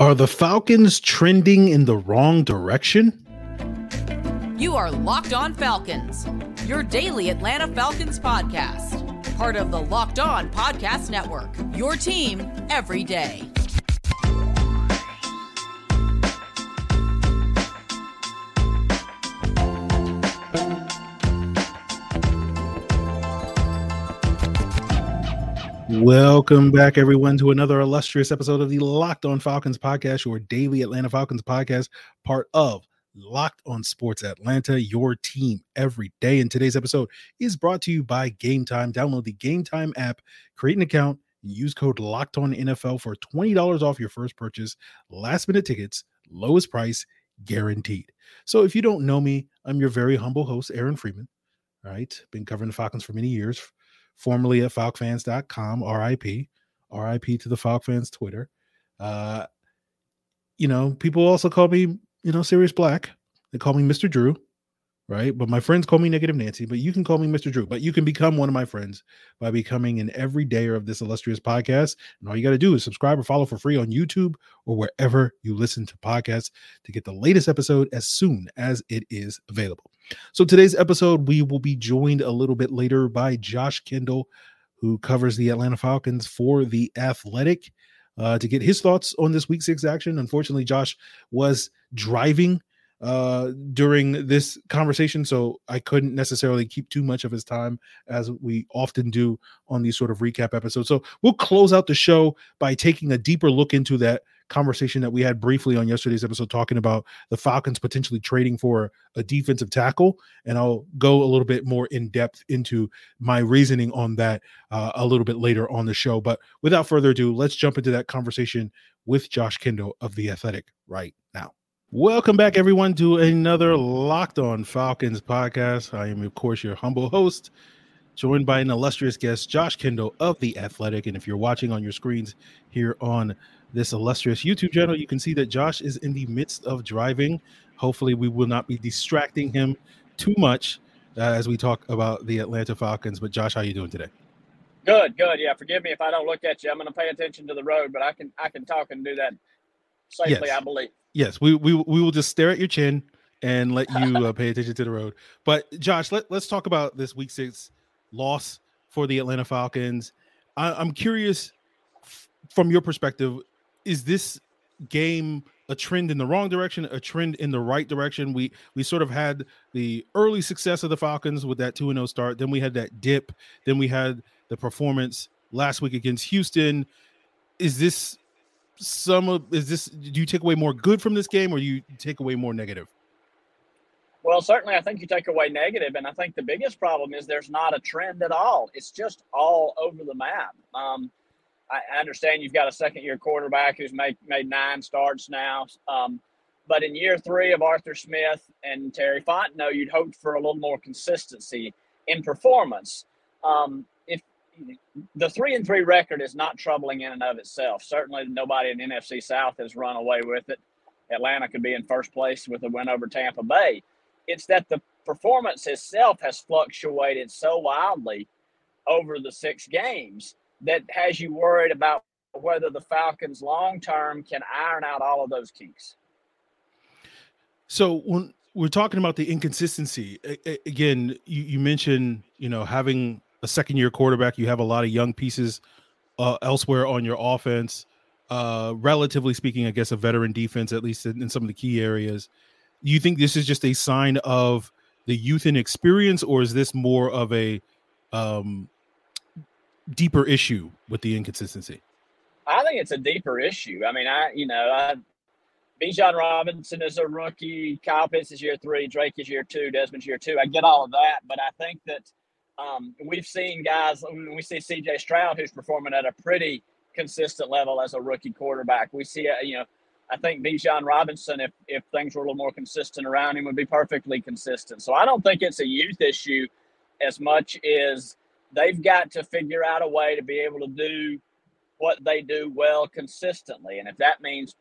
Are the Falcons trending in the wrong direction? You are Locked On Falcons, your daily Atlanta Falcons podcast. Part of the Locked On Podcast Network, your team every day. Welcome back, everyone, to another illustrious episode of the Locked On Falcons podcast, your daily Atlanta Falcons podcast, part of Locked On Sports Atlanta, your team every day. And today's episode is brought to you by Game Time. Download the Game Time app, create an account, and use code Locked On NFL for $20 off your first purchase. Last minute tickets, lowest price guaranteed. So if you don't know me, I'm your very humble host, Aaron Freeman. All right, been covering the Falcons for many years formerly at falcfans.com, RIP, RIP to the Falcons Twitter. Uh, you know, people also call me, you know, Serious Black. They call me Mr. Drew, right? But my friends call me Negative Nancy, but you can call me Mr. Drew. But you can become one of my friends by becoming an everydayer of this illustrious podcast. And all you got to do is subscribe or follow for free on YouTube or wherever you listen to podcasts to get the latest episode as soon as it is available. So today's episode, we will be joined a little bit later by Josh Kendall, who covers the Atlanta Falcons for the Athletic. Uh, to get his thoughts on this week six action. Unfortunately, Josh was driving uh, during this conversation, so I couldn't necessarily keep too much of his time as we often do on these sort of recap episodes. So we'll close out the show by taking a deeper look into that conversation that we had briefly on yesterday's episode talking about the Falcons potentially trading for a defensive tackle. And I'll go a little bit more in depth into my reasoning on that uh, a little bit later on the show. But without further ado, let's jump into that conversation with Josh Kendall of The Athletic right now. Welcome back, everyone, to another Locked On Falcons podcast. I am, of course, your humble host, joined by an illustrious guest, Josh Kendall of The Athletic. And if you're watching on your screens here on this illustrious YouTube channel, you can see that Josh is in the midst of driving. Hopefully, we will not be distracting him too much uh, as we talk about the Atlanta Falcons. But Josh, how are you doing today? Good, good. Yeah, forgive me if I don't look at you. I'm going to pay attention to the road, but I can I can talk and do that safely. Yes. I believe. Yes, we we we will just stare at your chin and let you uh, pay attention to the road. But Josh, let, let's talk about this week six loss for the Atlanta Falcons. I, I'm curious from your perspective is this game a trend in the wrong direction, a trend in the right direction? We we sort of had the early success of the Falcons with that 2 0 start. Then we had that dip. Then we had the performance last week against Houston. Is this some of is this do you take away more good from this game or you take away more negative? Well, certainly, I think you take away negative, and I think the biggest problem is there's not a trend at all. It's just all over the map. Um, I understand you've got a second year quarterback who's made made nine starts now. Um, but in year three of Arthur Smith and Terry Fontenot, you'd hoped for a little more consistency in performance. Um, if the three and three record is not troubling in and of itself, certainly nobody in NFC South has run away with it. Atlanta could be in first place with a win over Tampa Bay. It's that the performance itself has fluctuated so wildly over the six games that has you worried about whether the Falcons long term can iron out all of those kinks. So when we're talking about the inconsistency, again, you, you mentioned you know having a second year quarterback, you have a lot of young pieces uh, elsewhere on your offense. Uh, relatively speaking, I guess a veteran defense, at least in, in some of the key areas. You think this is just a sign of the youth and experience, or is this more of a um, deeper issue with the inconsistency? I think it's a deeper issue. I mean, I you know, I Bijan Robinson is a rookie. Kyle Pitts is year three. Drake is year two. Desmond's year two. I get all of that, but I think that um, we've seen guys. We see C.J. Stroud, who's performing at a pretty consistent level as a rookie quarterback. We see, uh, you know, I think Bijan Robinson, if if things were a little more consistent around him, would be perfectly consistent. So I don't think it's a youth issue as much as they've got to figure out a way to be able to do what they do well consistently. And if that means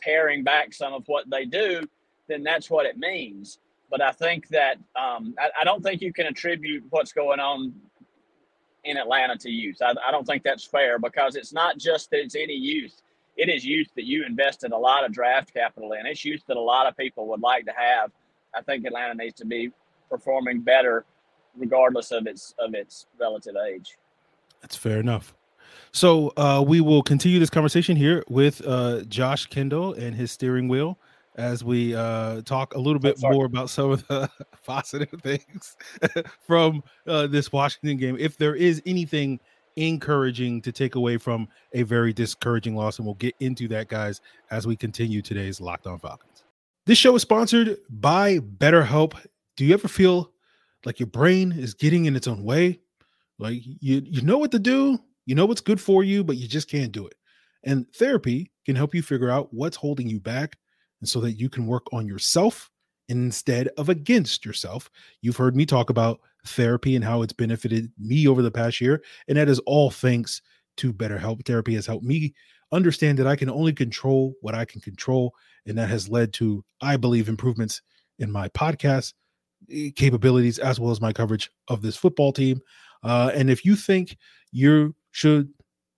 paring back some of what they do, then that's what it means. But I think that um, I, I, don't think you can attribute what's going on in Atlanta to youth. I, I, don't think that's fair because it's not just that it's any youth. it is youth that you invested a lot of draft capital in. It's youth that a lot of people would like to have. I think Atlanta needs to be performing better, regardless of its of its relative age. That's fair enough. So uh, we will continue this conversation here with uh, Josh Kendall and his steering wheel as we uh, talk a little bit more about some of the positive things from uh, this Washington game. If there is anything encouraging to take away from a very discouraging loss, and we'll get into that, guys, as we continue today's Locked On Falcons. This show is sponsored by BetterHelp. Do you ever feel like your brain is getting in its own way? Like you, you know what to do, you know what's good for you, but you just can't do it. And therapy can help you figure out what's holding you back and so that you can work on yourself instead of against yourself. You've heard me talk about therapy and how it's benefited me over the past year. And that is all thanks to BetterHelp. Therapy has helped me understand that I can only control what I can control. And that has led to, I believe, improvements in my podcast capabilities as well as my coverage of this football team. Uh, and if you think you should,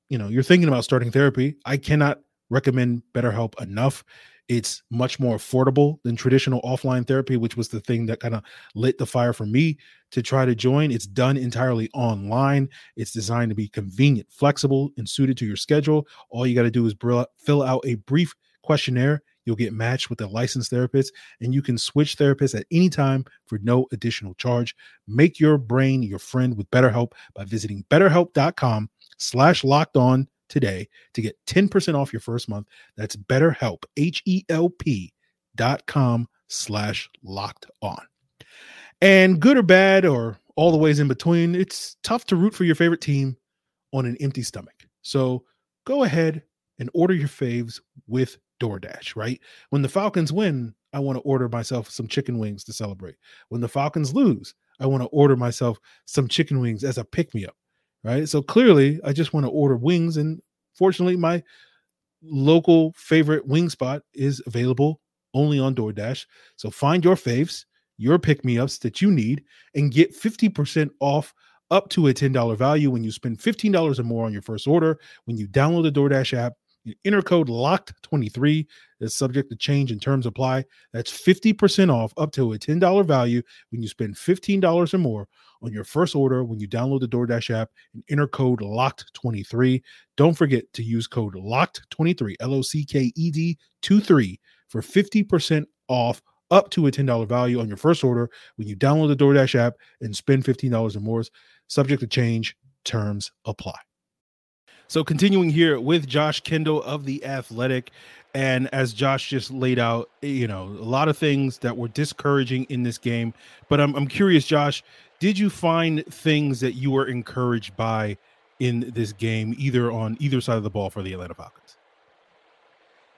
you know, you're thinking about starting therapy, I cannot recommend BetterHelp enough. It's much more affordable than traditional offline therapy, which was the thing that kind of lit the fire for me to try to join. It's done entirely online. It's designed to be convenient, flexible, and suited to your schedule. All you got to do is fill out a brief questionnaire. You'll get matched with a licensed therapist, and you can switch therapists at any time for no additional charge. Make your brain your friend with BetterHelp by visiting betterhelp.com slash locked on today to get 10% off your first month. That's BetterHelp, H-E-L-P dot com slash locked on. And good or bad or all the ways in between, it's tough to root for your favorite team on an empty stomach. So go ahead and order your faves with DoorDash, right? When the Falcons win, I want to order myself some chicken wings to celebrate. When the Falcons lose, I want to order myself some chicken wings as a pick me up right? So clearly, I just want to order wings, and fortunately, my local favorite wing spot is available only on DoorDash. So find your faves, your pick me ups that you need, and get 50% off up to a $10 value when you spend $15 or more on your first order. When you download the DoorDash app, enter code locked23 is subject to change and terms apply. That's 50% off up to a $10 value when you spend $15 or more on your first order when you download the DoorDash app and enter code locked23. Don't forget to use code locked23, L O C K E D 23 for 50% off up to a $10 value on your first order when you download the DoorDash app and spend $15 or more. Subject to change, terms apply. So continuing here with Josh Kendall of the Athletic, and as Josh just laid out, you know, a lot of things that were discouraging in this game. But I'm I'm curious, Josh, did you find things that you were encouraged by in this game, either on either side of the ball for the Atlanta Falcons?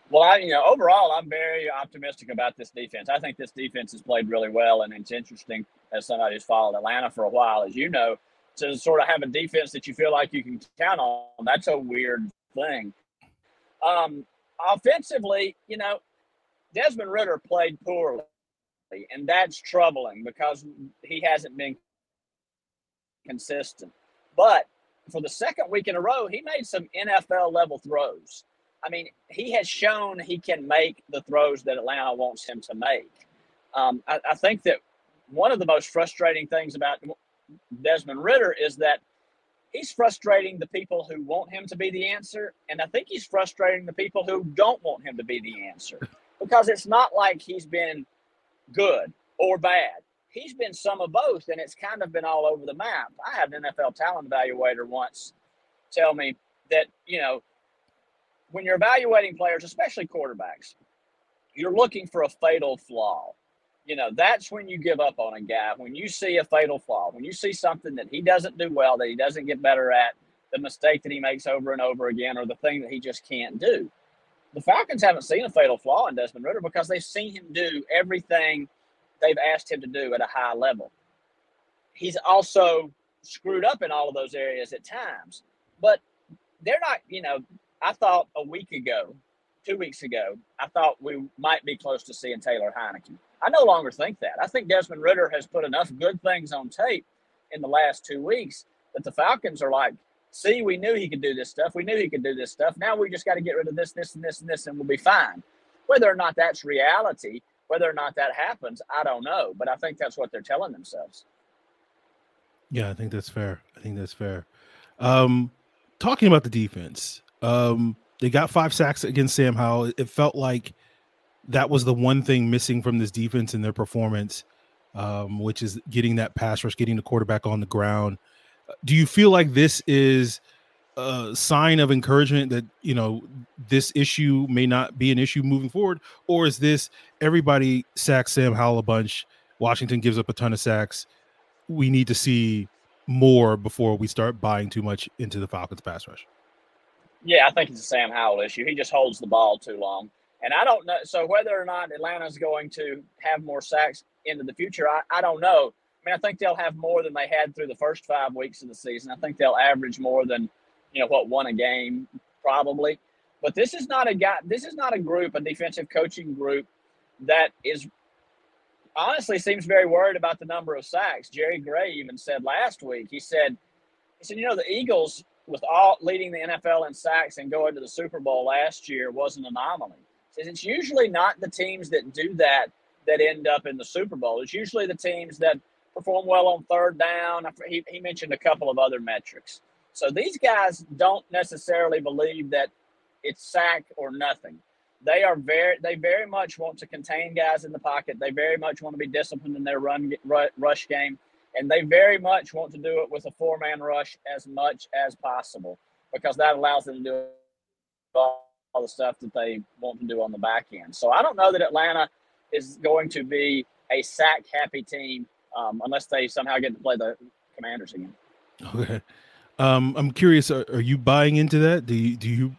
Well, I, you know, overall, I'm very optimistic about this defense. I think this defense has played really well, and it's interesting as somebody who's followed Atlanta for a while, as you know, to sort of have a defense that you feel like you can count on. That's a weird thing. Um, offensively, you know, Desmond Ridder played poorly, and that's troubling because he hasn't been consistent. But for the second week in a row, he made some NFL level throws. I mean, he has shown he can make the throws that Atlanta wants him to make. Um, I, I, think that one of the most frustrating things about Desmond Ridder is that he's frustrating the people who want him to be the answer. And I think he's frustrating the people who don't want him to be the answer because it's not like he's been good or bad he's been some of both, and it's kind of been all over the map. I had an NFL talent evaluator once tell me that, you know, when you're evaluating players, especially quarterbacks, you're looking for a fatal flaw. You know, that's when you give up on a guy. When you see a fatal flaw, when you see something that he doesn't do well, that he doesn't get better at, the mistake that he makes over and over again, or the thing that he just can't do. The Falcons haven't seen a fatal flaw in Desmond Ridder because they've seen him do everything they've asked him to do at a high level. He's also screwed up in all of those areas at times, but they're not, you know, I thought a week ago, two weeks ago, I thought we might be close to seeing Taylor Heinicke. I no longer think that. I think Desmond Ridder has put enough good things on tape in the last two weeks that the Falcons are like See, we knew he could do this stuff. We knew he could do this stuff. Now we just got to get rid of this, this, and this, and this, and we'll be fine. Whether or not that's reality, whether or not that happens, I don't know. But I think that's what they're telling themselves. Yeah, I think that's fair. I think that's fair. Um, talking about the defense, um, they got five sacks against Sam Howell. It felt like that was the one thing missing from this defense in their performance, um, which is getting that pass rush, getting the quarterback on the ground. Do you feel like this is a sign of encouragement that you know this issue may not be an issue moving forward, or is this everybody sacks Sam Howell a bunch? Washington gives up a ton of sacks. We need to see more before we start buying too much into the Falcons pass rush. Yeah, I think it's a Sam Howell issue. He just holds the ball too long. And I don't know. So whether or not Atlanta's going to have more sacks into the future, I, I don't know. I mean, I think they'll have more than they had through the first five weeks of the season. I think they'll average more than, you know, what one a game probably. But this is not a guy. This is not a group, a defensive coaching group that is honestly seems very worried about the number of sacks. Jerry Gray even said last week. He said, he said, you know, the Eagles with all leading the NFL in sacks and going to the Super Bowl last year was an anomaly. Says it's usually not the teams that do that that end up in the Super Bowl. It's usually the teams that perform well on third down. He, he mentioned a couple of other metrics. So these guys don't necessarily believe that it's sack or nothing. They are very, they very much want to contain guys in the pocket. They very much want to be disciplined in their run rush game, and they very much want to do it with a four man rush as much as possible because that allows them to do all the stuff that they want to do on the back end. So I don't know that Atlanta is going to be a sack happy team um, unless they somehow get to play the Commanders again. Okay. Um, I'm curious. Are, are, you buying into that? Do you do you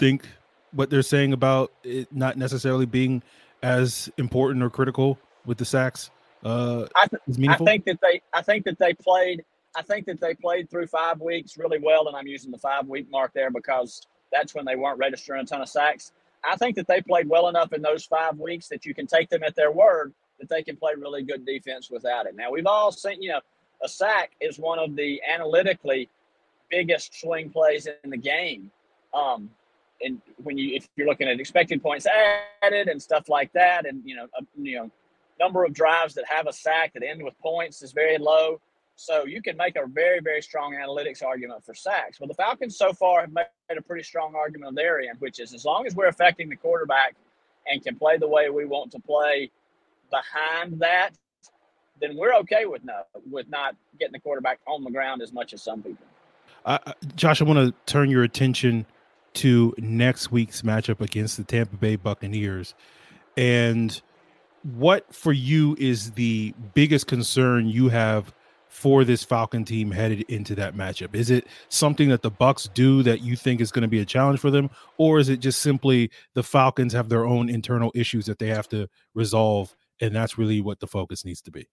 think what they're saying about it not necessarily being as important or critical with the sacks? Uh, I, th- I think that they. I think that they played. I think that they played through five weeks really well, and I'm using the five week mark there because that's when they weren't registering a ton of sacks. I think that they played well enough in those five weeks that you can take them at their word that they can play really good defense without it. Now we've all seen, you know, a sack is one of the analytically biggest swing plays in the game. Um, and when you if you're looking at expected points added and stuff like that, and you know, a, you know, number of drives that have a sack that end with points is very low. So you can make a very, very strong analytics argument for sacks. Well, the Falcons so far have made a pretty strong argument end, which is as long as we're affecting the quarterback and can play the way we want to play behind that, then we're okay with no with not getting the quarterback on the ground as much as some people. Uh, Josh, I want to turn your attention to next week's matchup against the Tampa Bay Buccaneers, and what for you is the biggest concern you have for this Falcon team headed into that matchup? Is it something that the Bucks do that you think is going to be a challenge for them, or is it just simply the Falcons have their own internal issues that they have to resolve, and that's really what the focus needs to be?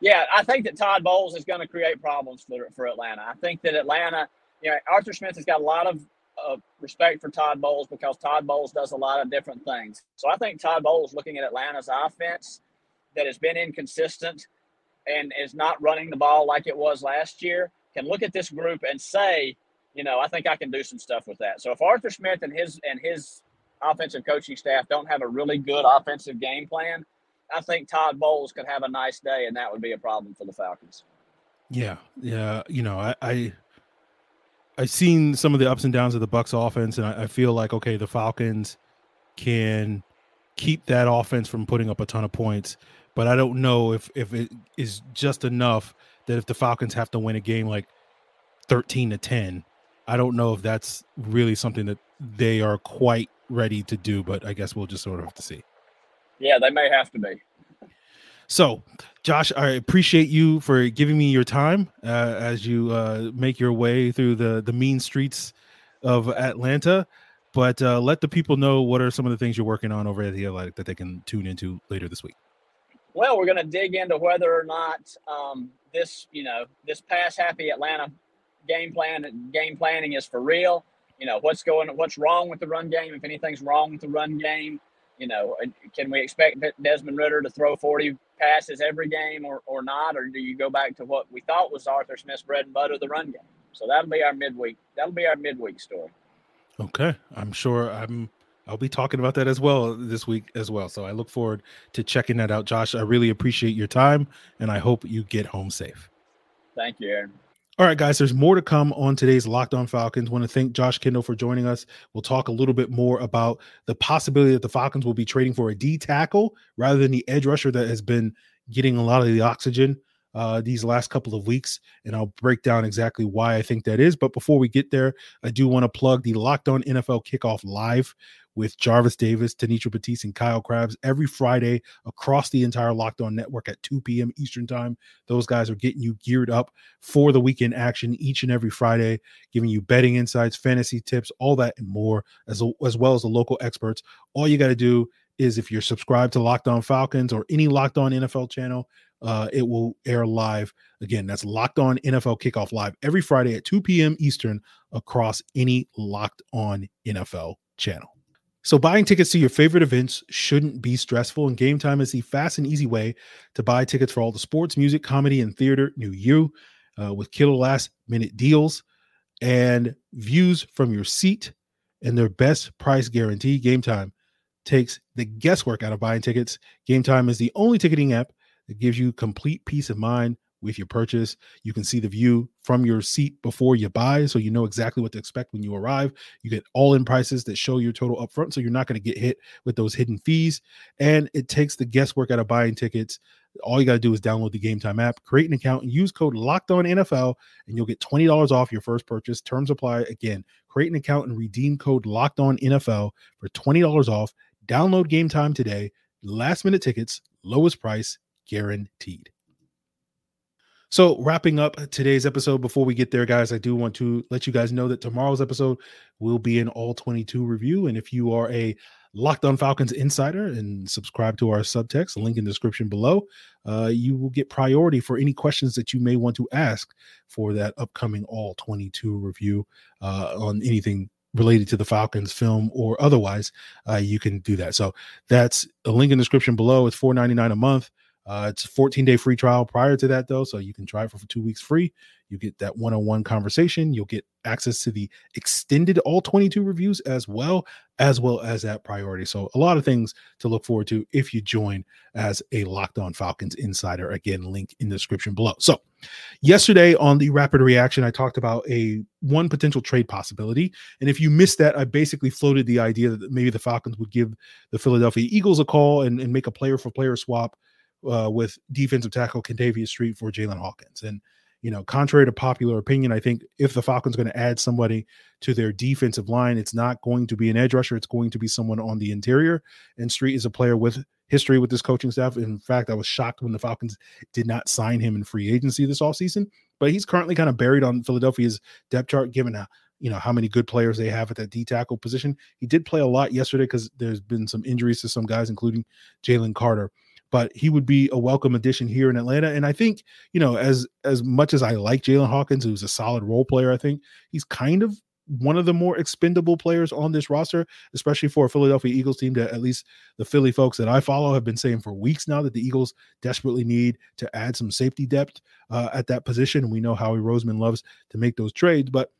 Yeah, I think that Todd Bowles is going to create problems for for Atlanta. I think that Atlanta, you know, Arthur Smith has got a lot of uh, respect for Todd Bowles because Todd Bowles does a lot of different things. So I think Todd Bowles, looking at Atlanta's offense that has been inconsistent and is not running the ball like it was last year, can look at this group and say, you know, I think I can do some stuff with that. So if Arthur Smith and his and his offensive coaching staff don't have a really good offensive game plan, I think Todd Bowles could have a nice day, and that would be a problem for the Falcons. Yeah, yeah, you know, I, I I've seen some of the ups and downs of the Bucks offense, and I, I feel like okay, the Falcons can keep that offense from putting up a ton of points, but I don't know if if it is just enough that if the Falcons have to win a game like thirteen to ten, I don't know if that's really something that they are quite ready to do. But I guess we'll just sort of have to see. Yeah, they may have to be. So, Josh, I appreciate you for giving me your time uh, as you uh, make your way through the the mean streets of Atlanta. But uh, let the people know what are some of the things you're working on over at the Athletic that they can tune into later this week. Well, we're going to dig into whether or not um, this, you know, this past happy Atlanta game plan game planning is for real. You know, what's going, what's wrong with the run game? If anything's wrong with the run game, you know, can we expect Desmond Ridder to throw 40 passes every game or, or not? Or do you go back to what we thought was Arthur Smith's bread and butter, the run game? So that'll be our midweek. That'll be our midweek story. Okay, I'm sure I'm. I'll be talking about that as well this week as well. So I look forward to checking that out, Josh. I really appreciate your time, and I hope you get home safe. Thank you, Aaron. All right, guys, there's more to come on today's Locked On Falcons. Want to thank Josh Kendall for joining us. We'll talk a little bit more about the possibility that the Falcons will be trading for a D tackle rather than the edge rusher that has been getting a lot of the oxygen uh, these last couple of weeks, and I'll break down exactly why I think that is. But before we get there, I do want to plug the Locked On NFL Kickoff Live with Jarvis Davis, Tanisha Batiste, and Kyle Krabs every Friday across the entire Locked On network at 2 p.m. Eastern Time. Those guys are getting you geared up for the weekend action each and every Friday, giving you betting insights, fantasy tips, all that and more, as, as well as the local experts. All you got to do is if you're subscribed to Locked On Falcons or any Locked On NFL channel, uh, it will air live. Again, that's Locked On NFL Kickoff Live every Friday at 2 p.m. Eastern across any Locked On NFL channel. So, buying tickets to your favorite events shouldn't be stressful, and Game Time is the fast and easy way to buy tickets for all the sports, music, comedy, and theater new you uh, with killer last minute deals and views from your seat and their best price guarantee. Game Time takes the guesswork out of buying tickets. Game Time is the only ticketing app that gives you complete peace of mind with your purchase. You can see the view from your seat before you buy, so you know exactly what to expect when you arrive. You get all in prices that show your total upfront, so you're not going to get hit with those hidden fees. And it takes the guesswork out of buying tickets. All you got to do is download the Game Time app, create an account, and use code Locked On NFL, and you'll get twenty dollars off your first purchase. Terms apply. Again, create an account and redeem code Locked On NFL for twenty dollars off. Download Game Time today. Last minute tickets, lowest price guaranteed. So, wrapping up today's episode, before we get there, guys, I do want to let you guys know that tomorrow's episode will be an all 22 review. And if you are a Locked on Falcons insider and subscribe to our subtext, link in the description below, uh, you will get priority for any questions that you may want to ask for that upcoming all 22 review uh, on anything related to the Falcons film or otherwise. Uh, you can do that. So, that's a link in the description below. It's $4.99 a month. Uh, it's a 14 day free trial prior to that, though. So you can try it for, for two weeks free. You get that one on one conversation. You'll get access to the extended all 22 reviews as well, as well as that priority. So a lot of things to look forward to if you join as a Locked On Falcons insider. Again, link in the description below. So yesterday on the rapid reaction, I talked about a one potential trade possibility. And if you missed that, I basically floated the idea that maybe the Falcons would give the Philadelphia Eagles a call and, and make a player for player swap uh, with defensive tackle Kentavius Street for Jalen Hawkins. And, you know, contrary to popular opinion, I think if the Falcons going to add somebody to their defensive line, it's not going to be an edge rusher. It's going to be someone on the interior. And Street is a player with history with this coaching staff. In fact, I was shocked when the Falcons did not sign him in free agency this offseason. But he's currently kind of buried on Philadelphia's depth chart, given how you know how many good players they have at that D tackle position. He did play a lot yesterday because there's been some injuries to some guys, including Jalen Carter but he would be a welcome addition here in Atlanta. And I think, you know, as as much as I like Jaylinn Hawkins, who's a solid role player, I think he's kind of one of the more expendable players on this roster, especially for a Philadelphia Eagles team that at least the Philly folks that I follow have been saying for weeks now that the Eagles desperately need to add some safety depth uh, at that position. We know Howie Roseman loves to make those trades, but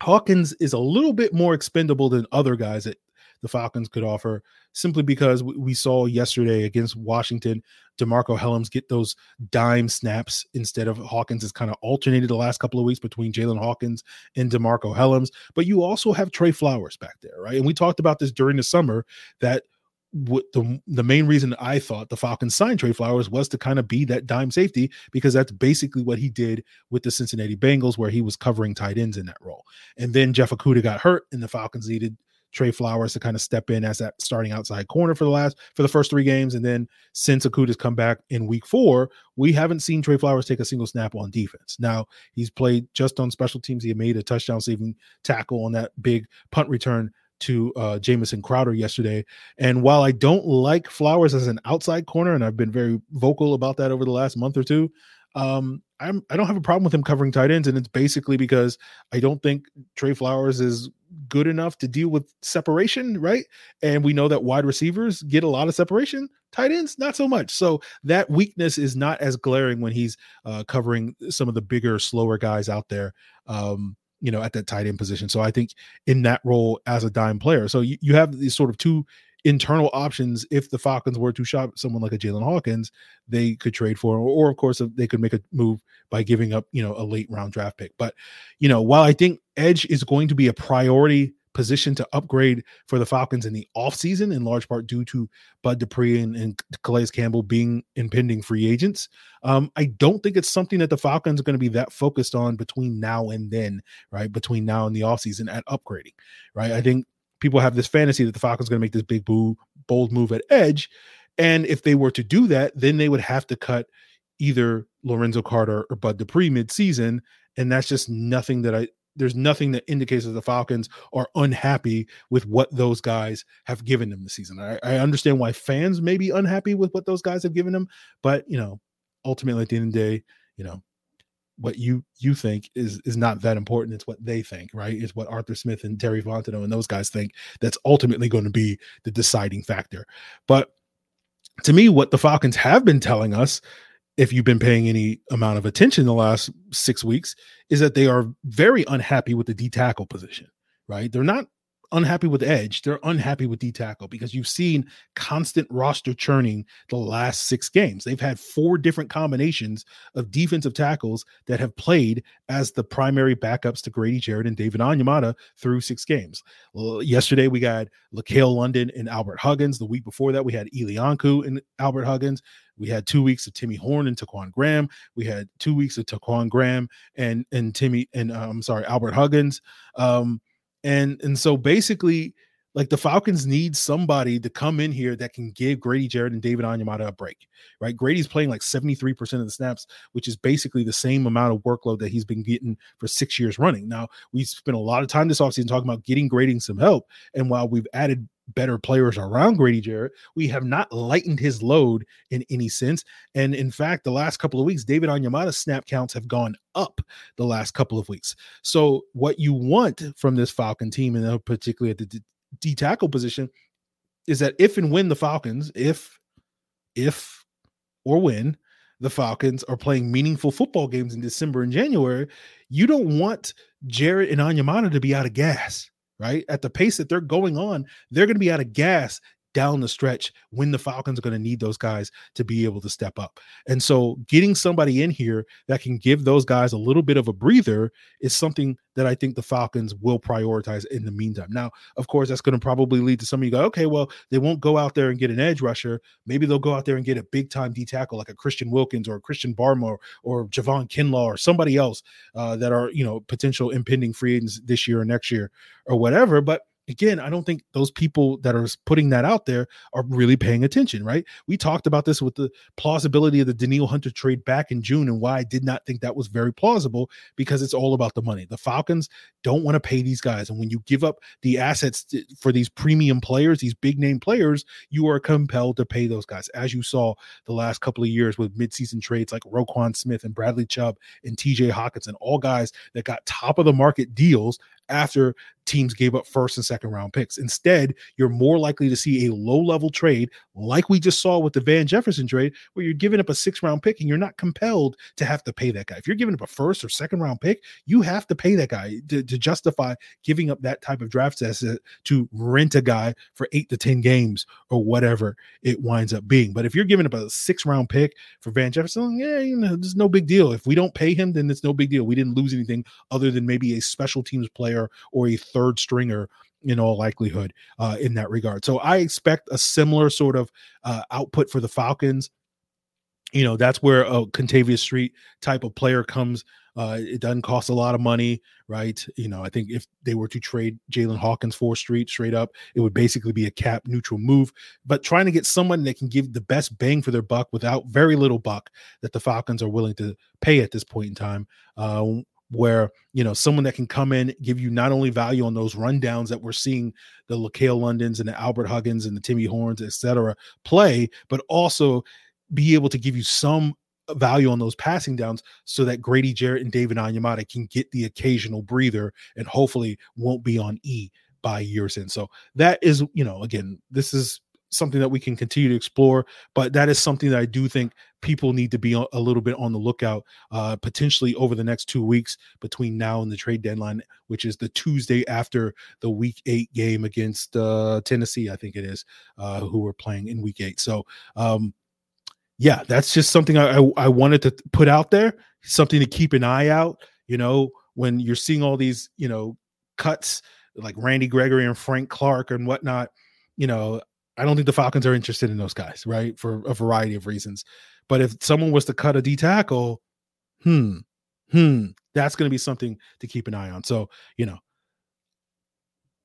Hawkins is a little bit more expendable than other guys that the Falcons could offer simply because we saw yesterday against Washington, DeMarcco Hellams get those dime snaps instead of Hawkins has kind of alternated the last couple of weeks between Jaylinn Hawkins and DeMarcco Hellams. But you also have Trey Flowers back there, right? And we talked about this during the summer that what the the main reason I thought the Falcons signed Trey Flowers was to kind of be that dime safety because that's basically what he did with the Cincinnati Bengals, where he was covering tight ends in that role. And then Jeff Okudah got hurt, and the Falcons needed Trey Flowers to kind of step in as that starting outside corner for the last for the first three games, and then since Okudah's come back in week four, we haven't seen Trey Flowers take a single snap on defense. Now he's played just on special teams. He made a touchdown saving tackle on that big punt return to uh, Jamison Crowder yesterday. And while I don't like Flowers as an outside corner, and I've been very vocal about that over the last month or two, um, I'm I don't have a problem with him covering tight ends, and it's basically because I don't think Trey Flowers is good enough to deal with separation, right? And we know that wide receivers get a lot of separation, tight ends not so much. So that weakness is not as glaring when he's uh, covering some of the bigger, slower guys out there. Um, you know, at that tight end position. So I think in that role as a dime player. So you, you have these sort of two internal options if the Falcons were to shop someone like a Jaylinn Hawkins, they could trade for, or, of course they could make a move by giving up, you know, a late round draft pick. But you know, while I think edge is going to be a priority position to upgrade for the Falcons in the offseason, in large part due to Bud Dupree and, and Calais Campbell being impending free agents. Um, I don't think it's something that the Falcons are going to be that focused on between now and then, right? Between now and the offseason at upgrading, right? I think people have this fantasy that the Falcons are going to make this big boo bold move at edge. And if they were to do that, then they would have to cut either Lorenzo Carter or Bud Dupree mid-season, and that's just nothing that I. There's nothing that indicates that the Falcons are unhappy with what those guys have given them this season. I, I understand why fans may be unhappy with what those guys have given them, but you know, ultimately at the end of the day, you know, what you you think is is not that important. It's what they think, right? It's what Arthur Smith and Terry Fontenot and those guys think that's ultimately going to be the deciding factor. But to me, what the Falcons have been telling us, if you've been paying any amount of attention the last six weeks, is that they are very unhappy with the D tackle position, right? They're not unhappy with edge. They're unhappy with D tackle because you've seen constant roster churning the last six games. They've had four different combinations of defensive tackles that have played as the primary backups to Grady Jarrett and David Onyemata through six games. Well, yesterday we got LaCale London and Albert Huggins. The week before that we had Eli Ankou and Albert Huggins. We had two weeks of Timmy Horn and Ta'Quon Graham. We had two weeks of Ta'Quon Graham and and Timmy and uh, I'm sorry Albert Huggins. Um, and and so basically, like the Falcons need somebody to come in here that can give Grady Jarrett and David Onyemata a break, right? Grady's playing like 73% of the snaps, which is basically the same amount of workload that he's been getting for six years running. Now, we spent a lot of time this offseason talking about getting grading some help. And while we've added better players around Grady Jarrett. We have not lightened his load in any sense. And in fact, the last couple of weeks, David Onyemata's snap counts have gone up the last couple of weeks. So what you want from this Falcon team, and uh, particularly at the D tackle position, is that if and when the Falcons, if, if, or when the Falcons are playing meaningful football games in December and January, you don't want Jarrett and Onyemata to be out of gas right? At the pace that they're going on, they're going to be out of gas down the stretch when the Falcons are going to need those guys to be able to step up. And so getting somebody in here that can give those guys a little bit of a breather is something that I think the Falcons will prioritize in the meantime. Now, of course, that's going to probably lead to some of you go, okay, well, they won't go out there and get an edge rusher. Maybe they'll go out there and get a big time D tackle like a Christian Wilkins or a Christian Barmore or Javon Kinlaw or somebody else uh, that are, you know, potential impending free agents this year or next year or whatever. But again, I don't think those people that are putting that out there are really paying attention, right? We talked about this with the plausibility of the Danielle Hunter trade back in June and why I did not think that was very plausible because it's all about the money. The Falcons don't want to pay these guys. And when you give up the assets for these premium players, these big name players, you are compelled to pay those guys, as you saw the last couple of years with midseason trades like Roquan Smith and Bradley Chubb and TJ Hockenson, all guys that got top of the market deals after teams gave up first and second round picks. Instead, you're more likely to see a low level trade like we just saw with the Van Jefferson trade, where you're giving up a six round pick and you're not compelled to have to pay that guy. If you're giving up a first or second round pick, you have to pay that guy to, to justify giving up that type of draft asset to rent a guy for eight to 10 games or whatever it winds up being. But if you're giving up a six round pick for Van Jefferson, yeah, you know, there's no big deal. If we don't pay him, then it's no big deal. We didn't lose anything other than maybe a special teams player player or a third stringer in all likelihood uh, in that regard. So I expect a similar sort of uh, output for the Falcons. You know, that's where a Kentavius Street type of player comes. Uh, it doesn't cost a lot of money, right? You know, I think if they were to trade Jaylinn Hawkins for Street straight up, it would basically be a cap neutral move. But trying to get someone that can give the best bang for their buck without very little buck that the Falcons are willing to pay at this point in time. Where you know someone that can come in give you not only value on those rundowns that we're seeing the LaCale Londons and the Albert Huggins and the Timmy Horns, etc., play, but also be able to give you some value on those passing downs so that Grady Jarrett and David Onyemata can get the occasional breather and hopefully won't be on E by years in. So that is, you know, again, this is something that we can continue to explore, but that is something that I do think people need to be a little bit on the lookout, uh, potentially over the next two weeks between now and the trade deadline, which is the Tuesday after the Week Eight game against uh, Tennessee, I think it is, uh, who we're playing in Week Eight. So, um, yeah, that's just something I, I, I wanted to put out there, something to keep an eye out. You know, when you're seeing all these, you know, cuts like Randy Gregory and Frank Clark and whatnot, you know, I don't think the Falcons are interested in those guys, right? For a variety of reasons. But if someone was to cut a D tackle, hmm, hmm, that's going to be something to keep an eye on. So, you know,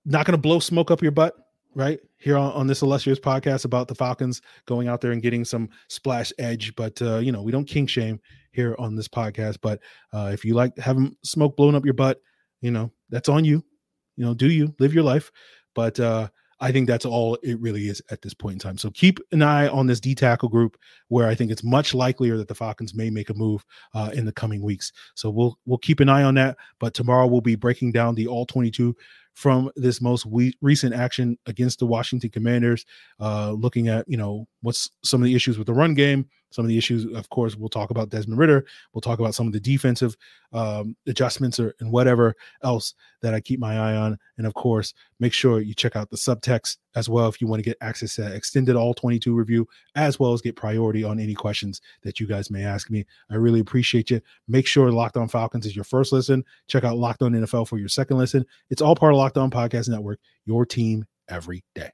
not going to blow smoke up your butt, right? Here on, on, this illustrious podcast about the Falcons going out there and getting some splash edge. But, uh, you know, we don't king shame here on this podcast. But uh, if you like having smoke blown up your butt, you know, that's on you. You know, do you live your life? But, uh, I think that's all it really is at this point in time. So keep an eye on this D tackle group, where I think it's much likelier that the Falcons may make a move uh, in the coming weeks. So we'll we'll keep an eye on that. But tomorrow we'll be breaking down the all 22 from this most we- recent action against the Washington Commanders, uh, looking at you know what's some of the issues with the run game, some of the issues. Of course, we'll talk about Desmond Ridder. We'll talk about some of the defensive um, adjustments or and whatever else that I keep my eye on. And of course, make sure you check out the subtext as well if you want to get access to extended all 22 review, as well as get priority on any questions that you guys may ask me. I really appreciate you. Make sure Locked On Falcons is your first listen. Check out Locked On NFL for your second listen. It's all part of Locked On Podcast Network, your team every day.